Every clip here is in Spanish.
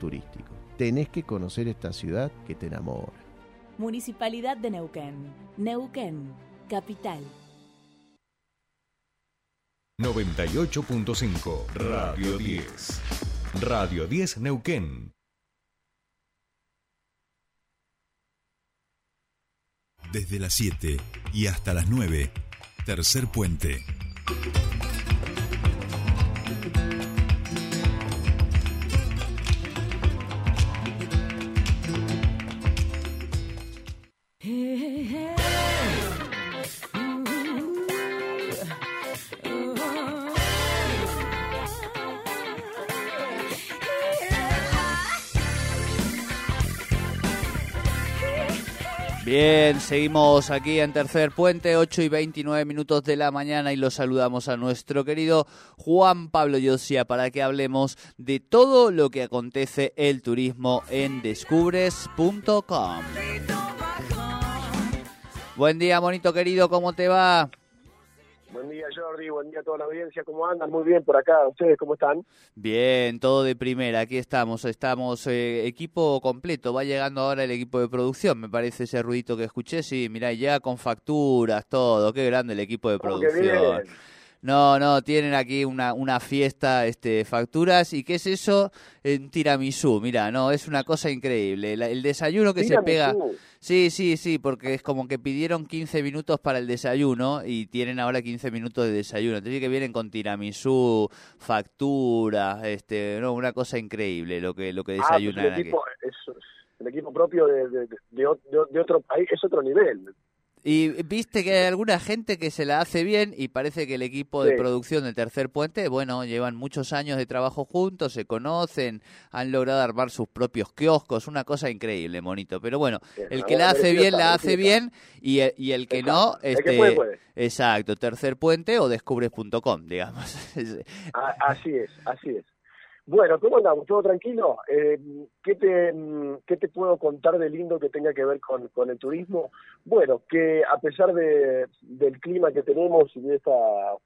turísticos. Tenés que conocer esta ciudad que te enamora. Municipalidad de Neuquén. Neuquén, capital. 98.5 Radio 10. Radio 10 Neuquén. Desde las 7 y hasta las 9. Tercer puente. Bien, seguimos aquí en Tercer Puente, 8 y 29 minutos de la mañana y los saludamos a nuestro querido Juan Pablo Yosia para que hablemos de todo lo que acontece el turismo en descubres.com. Buen día, bonito querido, ¿cómo te va? Buen día Jordi, buen día a toda la audiencia, ¿cómo andan? Muy bien por acá, ¿ustedes cómo están? Bien, todo de primera, aquí estamos, estamos eh, equipo completo, va llegando ahora el equipo de producción, me parece ese ruidito que escuché, sí, mirá, ya con facturas, todo, qué grande el equipo de Oh, producción. No, no, tienen aquí una, una fiesta, este, facturas, ¿y qué es eso? En tiramisú, mira, no, es una cosa increíble. La- el desayuno que se pega... Sí, sí, sí, porque es como que pidieron 15 minutos para el desayuno y tienen ahora 15 minutos de desayuno. Entonces que vienen con tiramisú, facturas, este, no, una cosa increíble lo que lo que Ah, pues desayunan el aquí. equipo, es, el equipo propio de, de, de, o- de- de otro país, es otro nivel. Y viste que hay alguna gente que se la hace bien y parece que el equipo de Sí. producción del Tercer Puente, bueno, llevan muchos años de trabajo juntos, se conocen, han logrado armar sus propios kioscos, una cosa increíble, monito. Pero bueno, Sí, el que la hace bien, la hace bien y el, y el que no, Exacto. El que este, puede, puede. exacto, Tercer Puente o descubres.com, digamos. Así es, así es. Bueno, ¿cómo andamos? ¿Todo tranquilo? Eh, ¿qué, te, ¿Qué te puedo contar de lindo que tenga que ver con, con el turismo? Bueno, que a pesar de, del clima que tenemos y de esta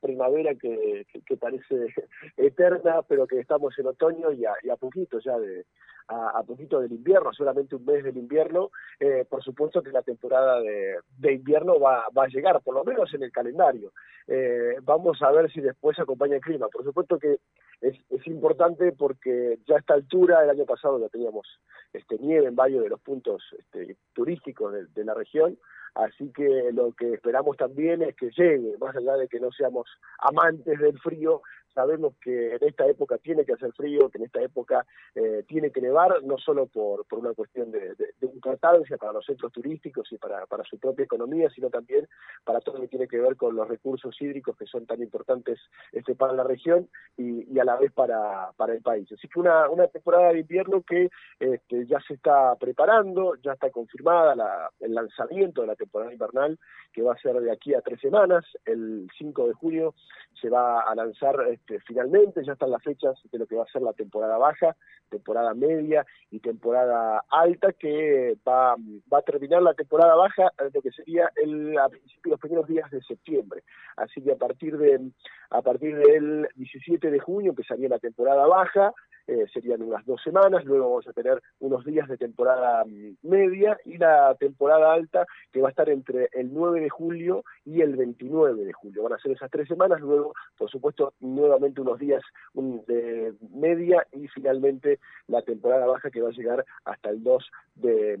primavera que, que, parece eterna, pero que estamos en otoño y a, y a poquito ya de a, a poquito del invierno, solamente un mes del invierno, eh, por supuesto que la temporada de, de invierno va, va a llegar, por lo menos en el calendario. Eh, vamos a ver si después acompaña el clima. Por supuesto que es, es importante porque ya a esta altura, el año pasado ya teníamos este, nieve en varios de los puntos este, turísticos de, de la región, así que lo que esperamos también es que llegue, más allá de que no seamos amantes del frío, sabemos que en esta época tiene que hacer frío, que en esta época eh, tiene que nevar, no solo por, por una cuestión de, de, de importancia para los centros turísticos y para, para su propia economía, sino también para todo lo que tiene que ver con los recursos hídricos que son tan importantes este, para la región y, y a la vez para, para el país. Así que una, una temporada de invierno que este, ya se está preparando, ya está confirmada la, el lanzamiento de la temporada invernal, que va a ser de aquí a tres semanas, el 5 de junio se va a lanzar este, finalmente, ya están las fechas de lo que va a ser la temporada baja, temporada media y temporada alta, que va, va a terminar la temporada baja, eh, lo que sería el, a principios, los primeros días de septiembre. Así que a partir de a partir del 17 de junio empezaría la temporada baja, eh, serían unas dos semanas, luego vamos a tener unos días de temporada mm, media y la temporada alta que va a estar entre el 9 de julio y el 29 de julio. Van a ser esas tres semanas, luego, por supuesto, nuevamente unos días de media y finalmente la temporada baja que va a llegar hasta el 2 de,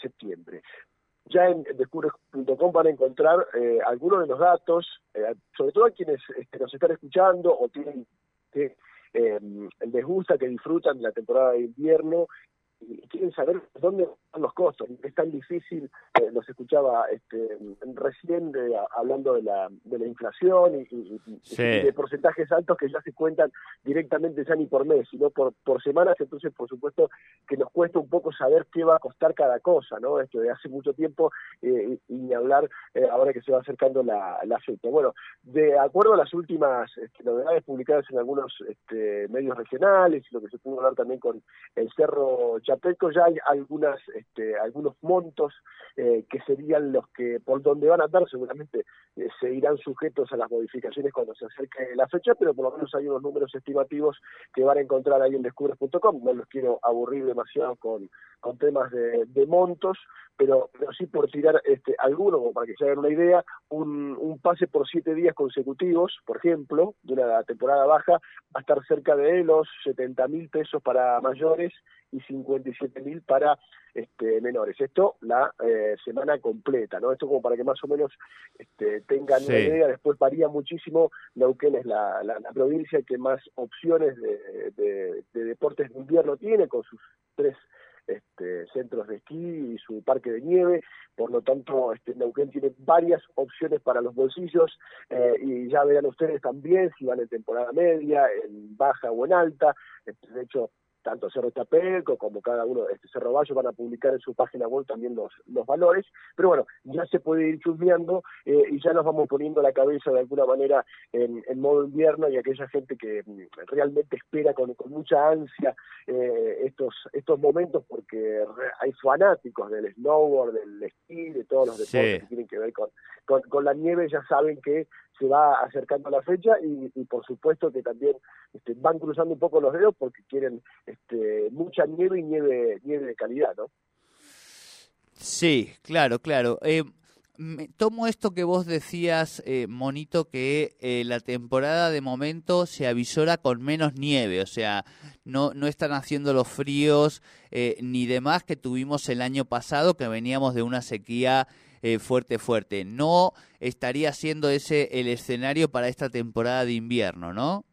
septiembre. Ya en descubres.com van a encontrar eh, algunos de los datos, eh, sobre todo a quienes este, nos están escuchando o tienen que eh, les gusta, que disfrutan la temporada de invierno quieren saber dónde están los costos. Es tan difícil, eh, los escuchaba este, recién de, hablando de la, de la inflación y, y, Sí. y de porcentajes altos que ya se cuentan directamente ya ni por mes, sino por, por semanas, entonces por supuesto que nos cuesta un poco saber qué va a costar cada cosa, ¿no? Esto de hace mucho tiempo eh, y, y hablar eh, ahora que se va acercando la, la fecha. Bueno, de acuerdo a las últimas este, novedades publicadas en algunos este, medios regionales y lo que se pudo hablar también con el Cerro Chapelco ya hay algunas, este, algunos montos eh, que serían los que por donde van a andar seguramente eh, se irán sujetos a las modificaciones cuando se acerque la fecha, pero por lo menos hay unos números estimativos que van a encontrar ahí en descubres.com. No los quiero aburrir demasiado con, temas de, de montos, pero, pero sí por tirar este, alguno, como para que se hagan una idea, un, un pase por siete días consecutivos, por ejemplo, de una temporada baja, va a estar cerca de los 70 mil pesos para mayores y 57 mil para este, menores. Esto la eh, semana completa, ¿no? Esto como para que más o menos este, tengan una idea. Después varía muchísimo. Neuquén es la, la, provincia que más opciones de, de, de deportes de invierno tiene, con sus tres este, centros de esquí y su parque de nieve, por lo tanto este, Neuquén tiene varias opciones para los bolsillos eh, y ya verán ustedes también si van en temporada media, en baja o en alta, este, de hecho tanto Cerro Tapelco como cada uno de este Cerro Bayo van a publicar en su página web también los, los valores, pero bueno, ya se puede ir chusmeando eh, y ya nos vamos poniendo la cabeza de alguna manera en, en modo invierno y aquella gente que mm, realmente espera con, con mucha ansia eh, estos, estos momentos porque hay fanáticos del snowboard, del esquí, de todos los deportes que tienen que ver con, con, con la nieve, ya saben que se va acercando la fecha y, por supuesto que también este, van cruzando un poco los dedos porque quieren este, mucha nieve y nieve, nieve de calidad, ¿no? Sí, claro, claro. Eh, tomo esto que vos decías, eh, Monito, que eh, la temporada de momento se avisora con menos nieve, o sea, no, no están haciendo los fríos eh, ni demás que tuvimos el año pasado, que veníamos de una sequía eh, fuerte, fuerte. No estaría siendo ese el escenario para esta temporada de invierno, ¿no?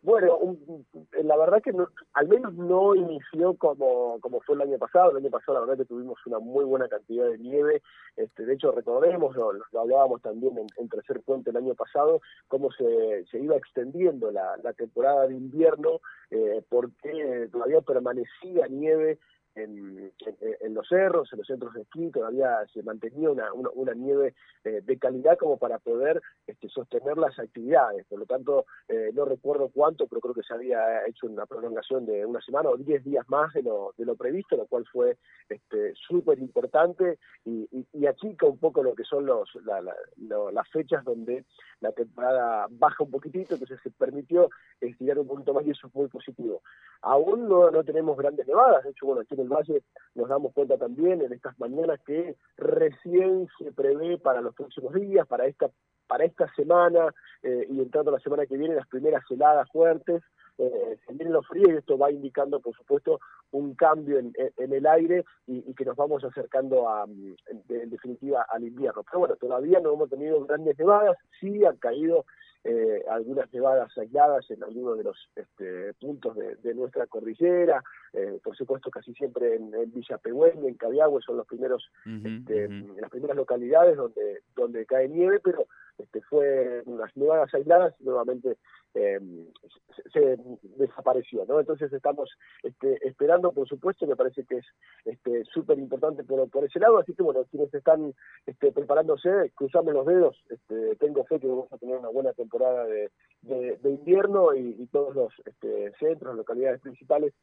Bueno, un, la verdad que no, al menos no inició como, como fue el año pasado. El año pasado la verdad que tuvimos una muy buena cantidad de nieve. Este, de hecho, recordemos, lo, hablábamos también en, en, Tercer Puente el año pasado, cómo se, se iba extendiendo la, la temporada de invierno eh, porque todavía permanecía nieve en, los cerros, en los centros de esquí, todavía se mantenía una, una, nieve eh, de calidad como para poder este, sostener las actividades. Por lo tanto, eh, no recuerdo cuánto, pero creo que se había hecho una prolongación de una semana o diez días más de lo, previsto, lo cual fue este, súper importante y, achica un poco lo que son los, la, la, lo, las fechas donde la temporada baja un poquitito, entonces se permitió estirar un poquito más y eso es muy positivo. Aún no, no tenemos grandes nevadas, de hecho, bueno, aquí en el Valle nos damos cuenta también en estas mañanas que recién se prevé para los próximos días, para esta para esta semana eh, y entrando la semana que viene las primeras heladas fuertes, eh, se vienen los fríos y esto va indicando, por supuesto, un cambio en, el aire y, que nos vamos acercando, a, en, en, definitiva, al invierno. Pero bueno, todavía no hemos tenido grandes nevadas, sí han caído eh, algunas nevadas aisladas en algunos de los este, puntos de, de, nuestra cordillera, eh, por supuesto casi siempre en, en Villa Pehuen, en Cabiagüe son los primeros, uh -huh, este, uh -huh. las primeras localidades donde, donde cae nieve, pero este, fue unas nevadas aisladas y nuevamente eh, se, desapareció, ¿no? Entonces estamos este, esperando, por supuesto, me parece que es este súper importante por, por ese lado, así que bueno, quienes están este, preparándose, cruzamos los dedos, este, tengo fe que vamos a tener una buena temporada de invierno y, y, todos los este, centros, localidades principales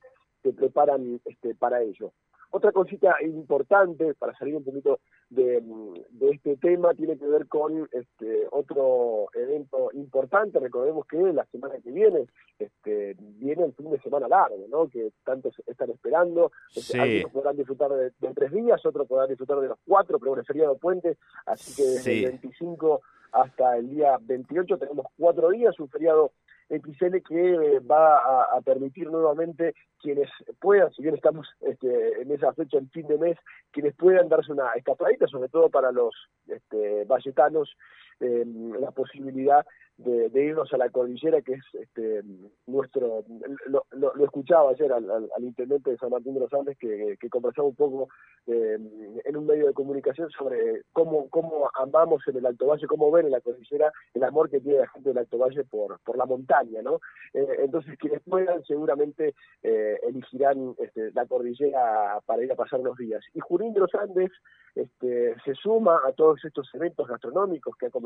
se preparan este, para ello. Otra cosita importante para salir un poquito de, de, este tema tiene que ver con este otro evento importante. Recordemos que la semana que viene este, viene el fin de semana largo, ¿no? Que tantos están esperando. Este, sí. Algunos podrán disfrutar de, de, tres días, otros podrán disfrutar de los cuatro, pero bueno, es feriado puente, así que desde sí. el 25 hasta el día 28 tenemos cuatro días, un feriado XL que va a, a, permitir nuevamente quienes puedan, si bien estamos este, en esa fecha en fin de mes, quienes puedan darse una escapadita, sobre todo para los este, valletanos, eh, la posibilidad de, irnos a la cordillera, que es este, nuestro, lo, escuchaba ayer al, al, intendente de San Martín de los Andes, que, que conversaba un poco eh, en un medio de comunicación sobre cómo, cómo amamos en el Alto Valle, cómo ven en la cordillera el amor que tiene la gente del Alto Valle por, por la montaña, ¿no? Eh, entonces, quienes puedan seguramente eh, elegirán este, la cordillera para ir a pasar unos días. Y Junín de los Andes este, se suma a todos estos eventos gastronómicos que ha comenzado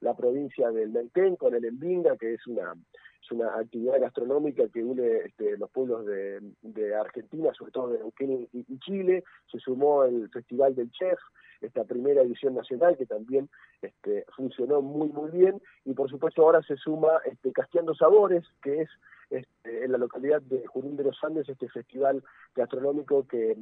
la provincia del Neuquén con el Envinga, que es una es una actividad gastronómica que une este, los pueblos de, Argentina, sobre todo de Neuquén y, Chile. Se sumó el Festival del Chef, esta primera edición nacional que también este, funcionó muy muy bien y por supuesto ahora se suma este, Casteando Sabores, que es este, en la localidad de Junín de los Andes este festival gastronómico que,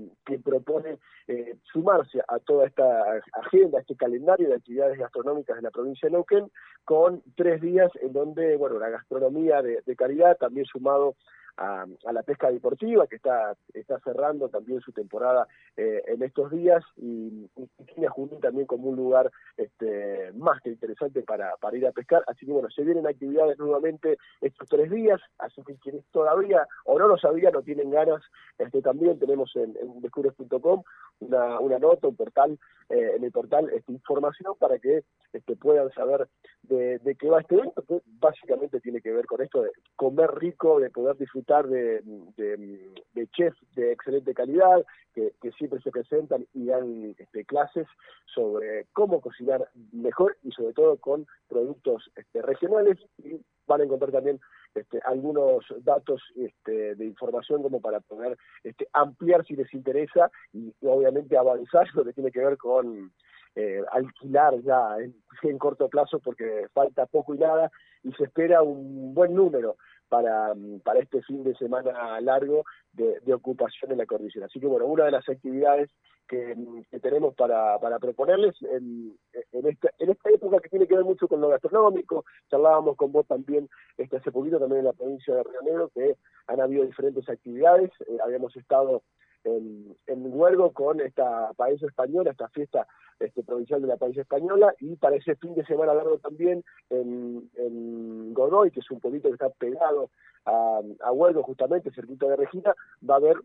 propone eh, sumarse a toda esta agenda, este calendario de actividades gastronómicas en la provincia de Neuquén, con tres días en donde, bueno, la gastronomía de, de calidad, también sumado a, la pesca deportiva, que está, está cerrando también su temporada eh, en estos días, y, tiene a Junín también como un lugar este, más que interesante para, para ir a pescar. Así que bueno, se vienen actividades nuevamente estos tres días, así que quienes todavía o no lo sabían o tienen ganas, este, también tenemos en, en descubres.com una, una nota, un portal, eh, en el portal esta información para que este, puedan saber de, de qué va este evento, que básicamente tiene que ver con esto de comer rico, de poder disfrutar de, de, chefs de excelente calidad, que, siempre se presentan y dan este, clases sobre cómo cocinar mejor y sobre todo con productos este, regionales y van a encontrar también este, algunos datos este, de información como para poder este, ampliar si les interesa y, obviamente avanzar lo que tiene que ver con eh, alquilar ya en, corto plazo porque falta poco y nada y se espera un buen número para, para este fin de semana largo de, ocupación en la cordillera. Así que bueno, una de las actividades que, tenemos para, proponerles en, en, esta, en esta época que tiene que ver mucho con lo gastronómico. Charlábamos con vos también este, hace poquito también en la provincia de Río Negro que han habido diferentes actividades. Eh, habíamos estado en, en Huergo con esta país española, esta fiesta este, provincial de la país española, y para ese fin de semana largo también en, en Godoy, que es un pueblito que está pegado a, a Huergo, justamente, cerquita de Regina, va a haber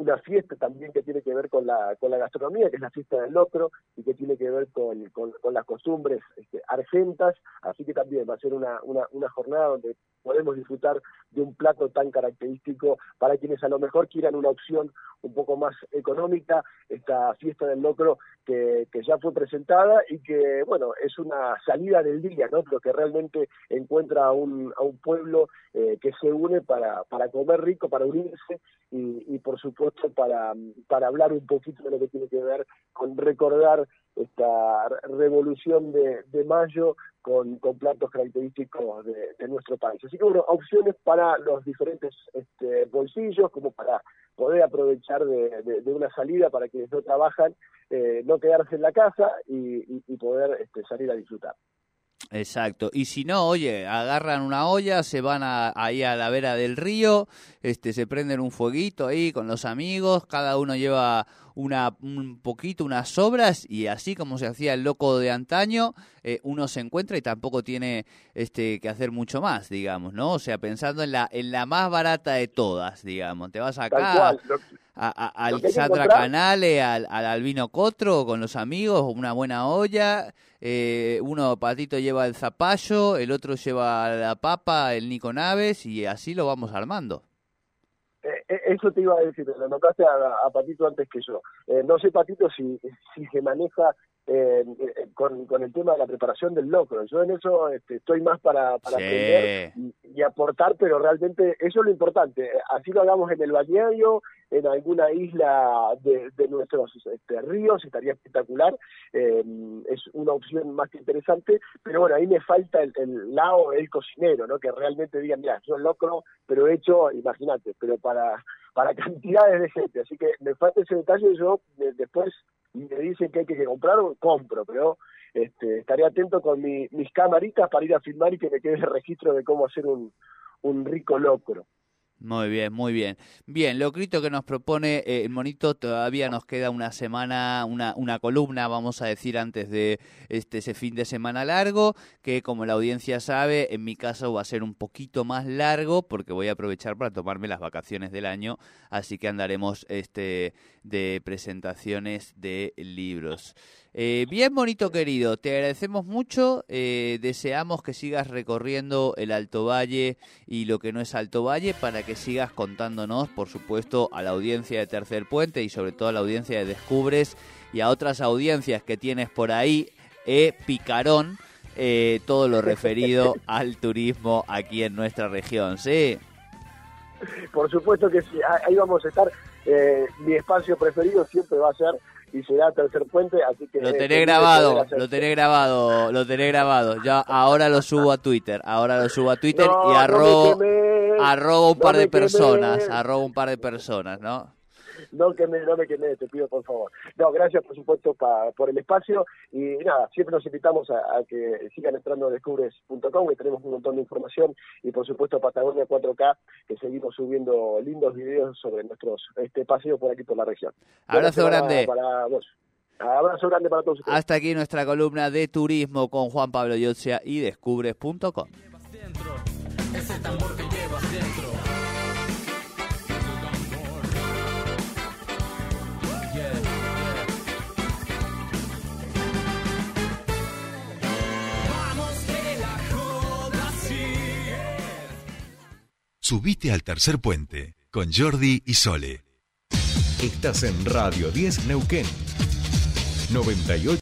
una fiesta también que tiene que ver con la, con la gastronomía, que es la fiesta del locro, y que tiene que ver con, con, las costumbres este, argentas, así que también va a ser una, una, una jornada donde podemos disfrutar de un plato tan característico para quienes a lo mejor quieran una opción un poco más económica, esta fiesta del locro que, que ya fue presentada y que, bueno, es una salida del día, ¿no? Pero que realmente encuentra a un, a un pueblo eh, que se une para, para comer rico, para unirse y, y por supuesto para, para hablar un poquito de lo que tiene que ver con recordar esta revolución de, mayo con, platos característicos de, nuestro país. Así que bueno, opciones para los diferentes este, bolsillos, como para poder aprovechar de, una salida para quienes no trabajan, eh, no quedarse en la casa y, y, poder este, salir a disfrutar. Exacto. Y si no, oye, agarran una olla, se van ahí a la vera del río, este, se prenden un fueguito ahí con los amigos, cada uno lleva una, un poquito, unas sobras y así como se hacía el loco de antaño, eh, uno se encuentra y tampoco tiene este que hacer mucho más, digamos, ¿no? O sea, pensando en la, en la más barata de todas, digamos. Te vas acá a, al Sandra Canale, al, al Albino Cotro con los amigos, una buena olla, eh, uno patito lleva el zapallo, el otro lleva la papa, el Nico Naves y así lo vamos armando. Eh, eh, eso te iba a decir, lo notaste a, Patito antes que yo. Eh, no sé, Patito, si, si se maneja eh, con, con el tema de la preparación del locro. Yo en eso este, estoy más para, para aprender y, aportar, pero realmente eso es lo importante. Así lo hagamos en el balneario, en alguna isla de, de nuestros este, ríos, estaría espectacular. Eh, es una opción más que interesante, pero bueno, ahí me falta el, el lado del cocinero, ¿no? Que realmente digan, mira, yo locro, pero hecho, imagínate, pero para para cantidades de gente. Así que me falta ese detalle. Yo después me dicen que hay que comprar, compro, pero este, estaré atento con mi, mis camaritas para ir a filmar y que me quede el registro de cómo hacer un, un rico locro. Muy bien, muy bien. Bien, lo grito que nos propone eh, el monito, todavía nos queda una semana, una, una columna, vamos a decir, antes de este ese fin de semana largo, que como la audiencia sabe, en mi caso va a ser un poquito más largo, porque voy a aprovechar para tomarme las vacaciones del año, así que andaremos este de presentaciones de libros. Eh, bien bonito querido, te agradecemos mucho, eh, deseamos que sigas recorriendo el Alto Valle y lo que no es Alto Valle para que sigas contándonos, por supuesto, a la audiencia de Tercer Puente y sobre todo a la audiencia de Descubres y a otras audiencias que tienes por ahí e picarón eh, todo lo referido al turismo aquí en nuestra región, ¿sí? Por supuesto que sí, ahí vamos a estar. Eh, mi espacio preferido siempre va a ser y será Tercer Puente, así que... Lo tenés grabado, lo tenés grabado, lo tenés grabado. Ya ahora lo subo a Twitter, ahora lo subo a Twitter y arrobo, arrobo un par de personas, arrobo un par de personas, ¿no? No que me, no me queme, te pido por favor. No, gracias por supuesto por el espacio y nada, siempre nos invitamos a, que sigan entrando a descubres.com que tenemos un montón de información y por supuesto Patagonia 4K que seguimos subiendo lindos videos sobre nuestros este paseo por aquí por la región. Abrazo grande. Para vos. Abrazo grande para todos Hasta aquí nuestra columna de turismo con Juan Pablo Yotzia y descubres.com. Subite al tercer puente con Jordi y Sole. Estás en Radio 10 Neuquén. 98